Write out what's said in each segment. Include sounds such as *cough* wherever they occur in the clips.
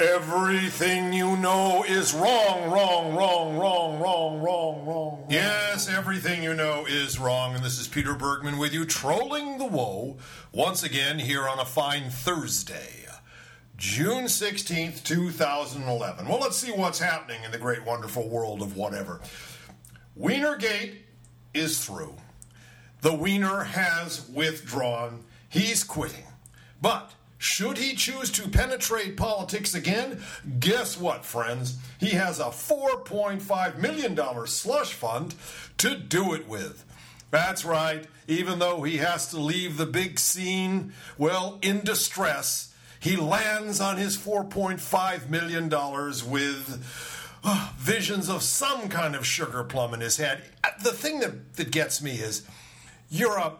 Everything you know is wrong, wrong, wrong, wrong, wrong, wrong, wrong. Yes, everything you know is wrong. And this is Peter Bergman with you, trolling the woe, once again here on a fine Thursday, June 16th, 2011. Well, let's see what's happening in the great, wonderful world of whatever. Wienergate is through. The Wiener has withdrawn. He's quitting. But should he choose to penetrate politics again, guess what, friends? He has a $4.5 million slush fund to do it with. That's right, even though he has to leave the big scene, well, in distress, he lands on his $4.5 million with uh, visions of some kind of sugar plum in his head. Uh, the thing that, that gets me is you're a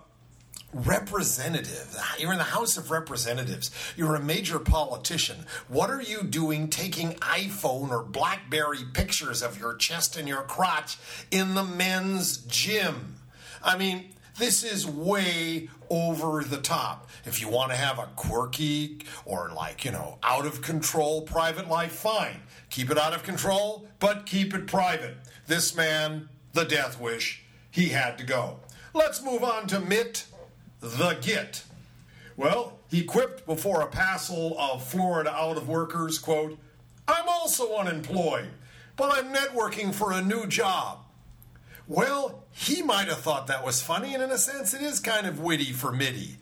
representative. You're in the House of Representatives. You're a major politician. What are you doing taking iPhone or Blackberry pictures of your chest and your crotch in the men's gym? I mean, this is way over the top. If you want to have a quirky or like, you know, out of control private life, fine. Keep it out of control, but keep it private. This man, the death wish, he had to go. Let's move on to Mitt the Git. Well, he quipped before a passel of Florida out of workers, quote, I'm also unemployed, but I'm networking for a new job. Well, he might have thought that was funny, and in a sense, it is kind of witty for Mitty.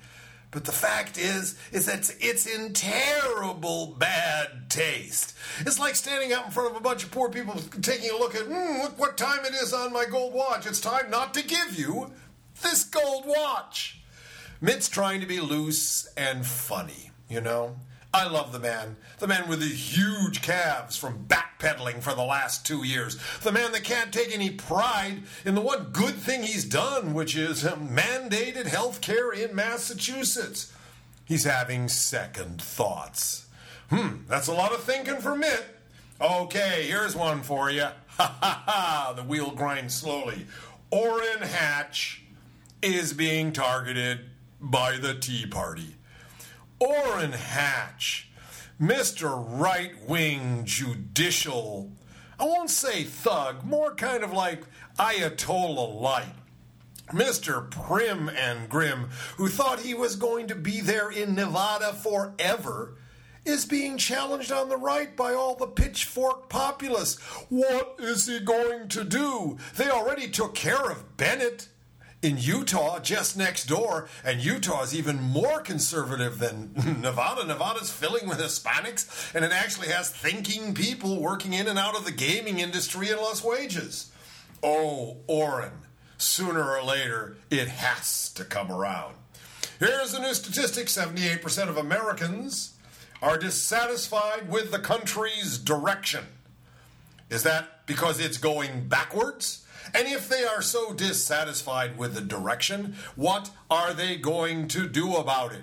But the fact is, is that it's in terrible bad taste. It's like standing out in front of a bunch of poor people taking a look at, hmm, look what time it is on my gold watch. It's time not to give you this gold watch. Mitt's trying to be loose and funny, you know? I love the man. The man with the huge calves from backpedaling for the last two years. The man that can't take any pride in the one good thing he's done, which is mandated health care in Massachusetts. He's having second thoughts. Hmm, that's a lot of thinking for Mitt. Okay, here's one for you. Ha ha ha! The wheel grinds slowly. Orrin Hatch is being targeted by the Tea Party. Orrin Hatch, Mr. Right wing judicial, I won't say thug, more kind of like Ayatollah light. Mr. Prim and Grim, who thought he was going to be there in Nevada forever, is being challenged on the right by all the pitchfork populace. What is he going to do? They already took care of Bennett in Utah, just next door, and Utah is even more conservative than *laughs* Nevada. Nevada's filling with Hispanics, and it actually has thinking people working in and out of the gaming industry in less wages. Oh, Orrin, sooner or later, it has to come around. Here's a new statistic 78% of Americans are dissatisfied with the country's direction. Is that because it's going backwards? And if they are so dissatisfied with the direction, what are they going to do about it?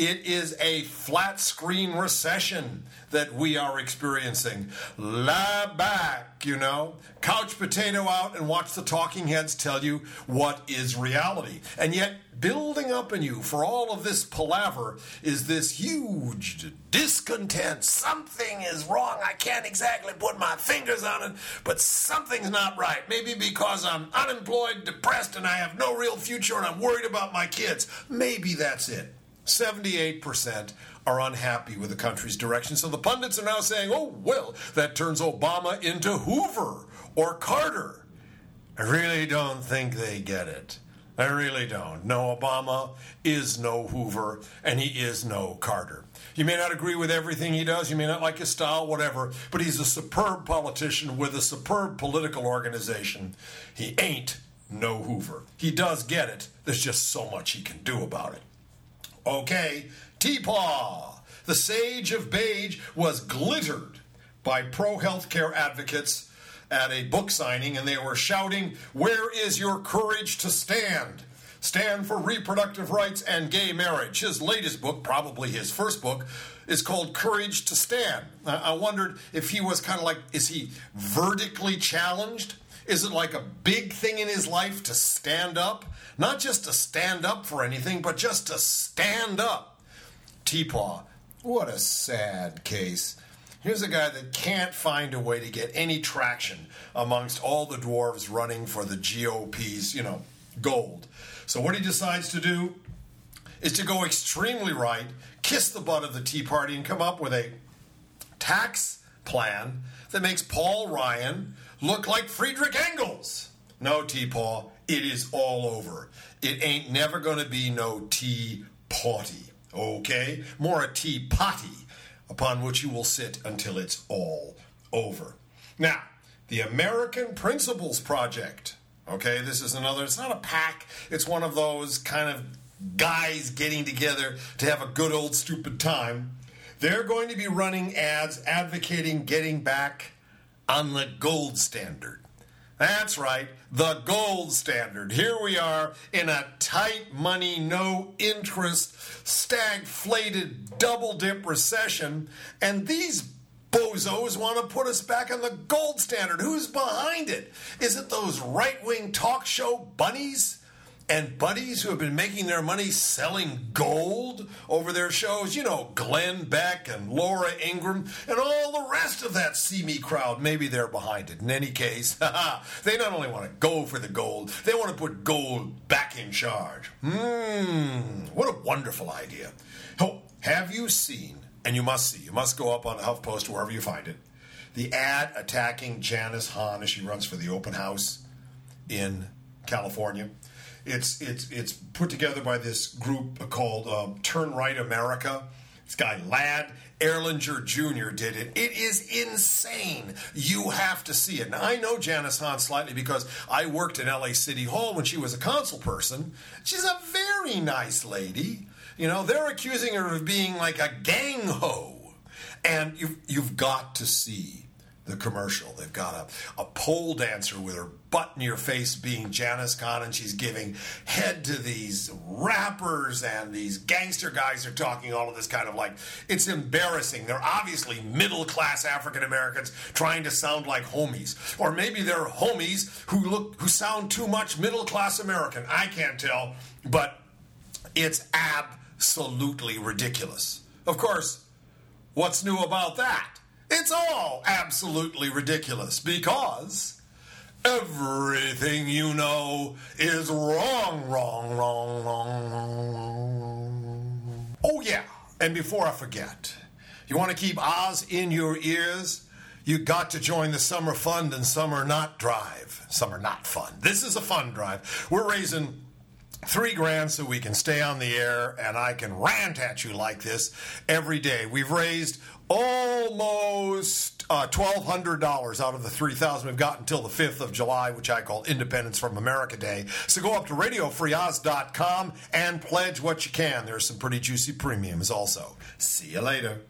It is a flat screen recession that we are experiencing. Lie back, you know, couch potato out and watch the talking heads tell you what is reality. And yet, building up in you for all of this palaver is this huge discontent. Something is wrong. I can't exactly put my fingers on it, but something's not right. Maybe because I'm unemployed, depressed, and I have no real future and I'm worried about my kids. Maybe that's it. 78% are unhappy with the country's direction. So the pundits are now saying, oh, well, that turns Obama into Hoover or Carter. I really don't think they get it. I really don't. No, Obama is no Hoover, and he is no Carter. You may not agree with everything he does, you may not like his style, whatever, but he's a superb politician with a superb political organization. He ain't no Hoover. He does get it. There's just so much he can do about it. Okay, T-Paw, the sage of Beige, was glittered by pro healthcare advocates at a book signing, and they were shouting, Where is your courage to stand? Stand for reproductive rights and gay marriage. His latest book, probably his first book, is called Courage to Stand. I wondered if he was kind of like, is he vertically challenged? Is it like a big thing in his life to stand up? Not just to stand up for anything, but just to stand up. T-Paw, what a sad case. Here's a guy that can't find a way to get any traction amongst all the dwarves running for the GOP's, you know, gold. So what he decides to do is to go extremely right, kiss the butt of the Tea Party, and come up with a tax plan that makes Paul Ryan look like Friedrich Engels. No, Tea Paw, it is all over. It ain't never gonna be no tea party, okay? More a tea potty upon which you will sit until it's all over. Now, the American Principles Project. Okay, this is another, it's not a pack, it's one of those kind of guys getting together to have a good old stupid time. They're going to be running ads advocating getting back on the gold standard. That's right, the gold standard. Here we are in a tight money, no interest, stagflated, double dip recession, and these bozos want to put us back on the gold standard. Who's behind it? Is it those right wing talk show bunnies? And buddies who have been making their money selling gold over their shows. You know, Glenn Beck and Laura Ingraham and all the rest of that see me crowd. Maybe they're behind it. In any case, *laughs* they not only want to go for the gold, they want to put gold back in charge. Hmm, what a wonderful idea. Oh, have you seen, and you must see, you must go up on the HuffPost, wherever you find it, the ad attacking Janice Hahn as she runs for the open house in California? It's it's it's put together by this group called um, Turn Right America. This guy Ladd Ehlinger Jr. did it. It is insane. You have to see it. Now I know Janice Hahn slightly because I worked in LA City Hall when she was a consul person. She's a very nice lady. You know, they're accusing her of being like a gang ho. And you've, you've got to see the commercial. They've got a, a pole dancer with her butt in your face being Janice Hahn, and she's giving head to these rappers and these gangster guys are talking all of this kind of like it's embarrassing. They're obviously middle class African Americans trying to sound like homies, or maybe they're homies who look who sound too much middle class American. I can't tell, but it's absolutely ridiculous. Of course, what's new about that? It's all absolutely ridiculous because everything you know is wrong, wrong, wrong, wrong, wrong. Oh, yeah, and before I forget, you want to keep Oz in your ears? You got to join the Summer Fund and Summer Not Drive. Summer Not Fun. This is a fun drive. We're raising three grand so we can stay on the air and I can rant at you like this every day. We've raised almost uh, $1,200 out of the 3000 we've got until the 5th of July, which I call Independence from America Day. So go up to radiofreeoz.com and pledge what you can. There's some pretty juicy premiums also. See you later.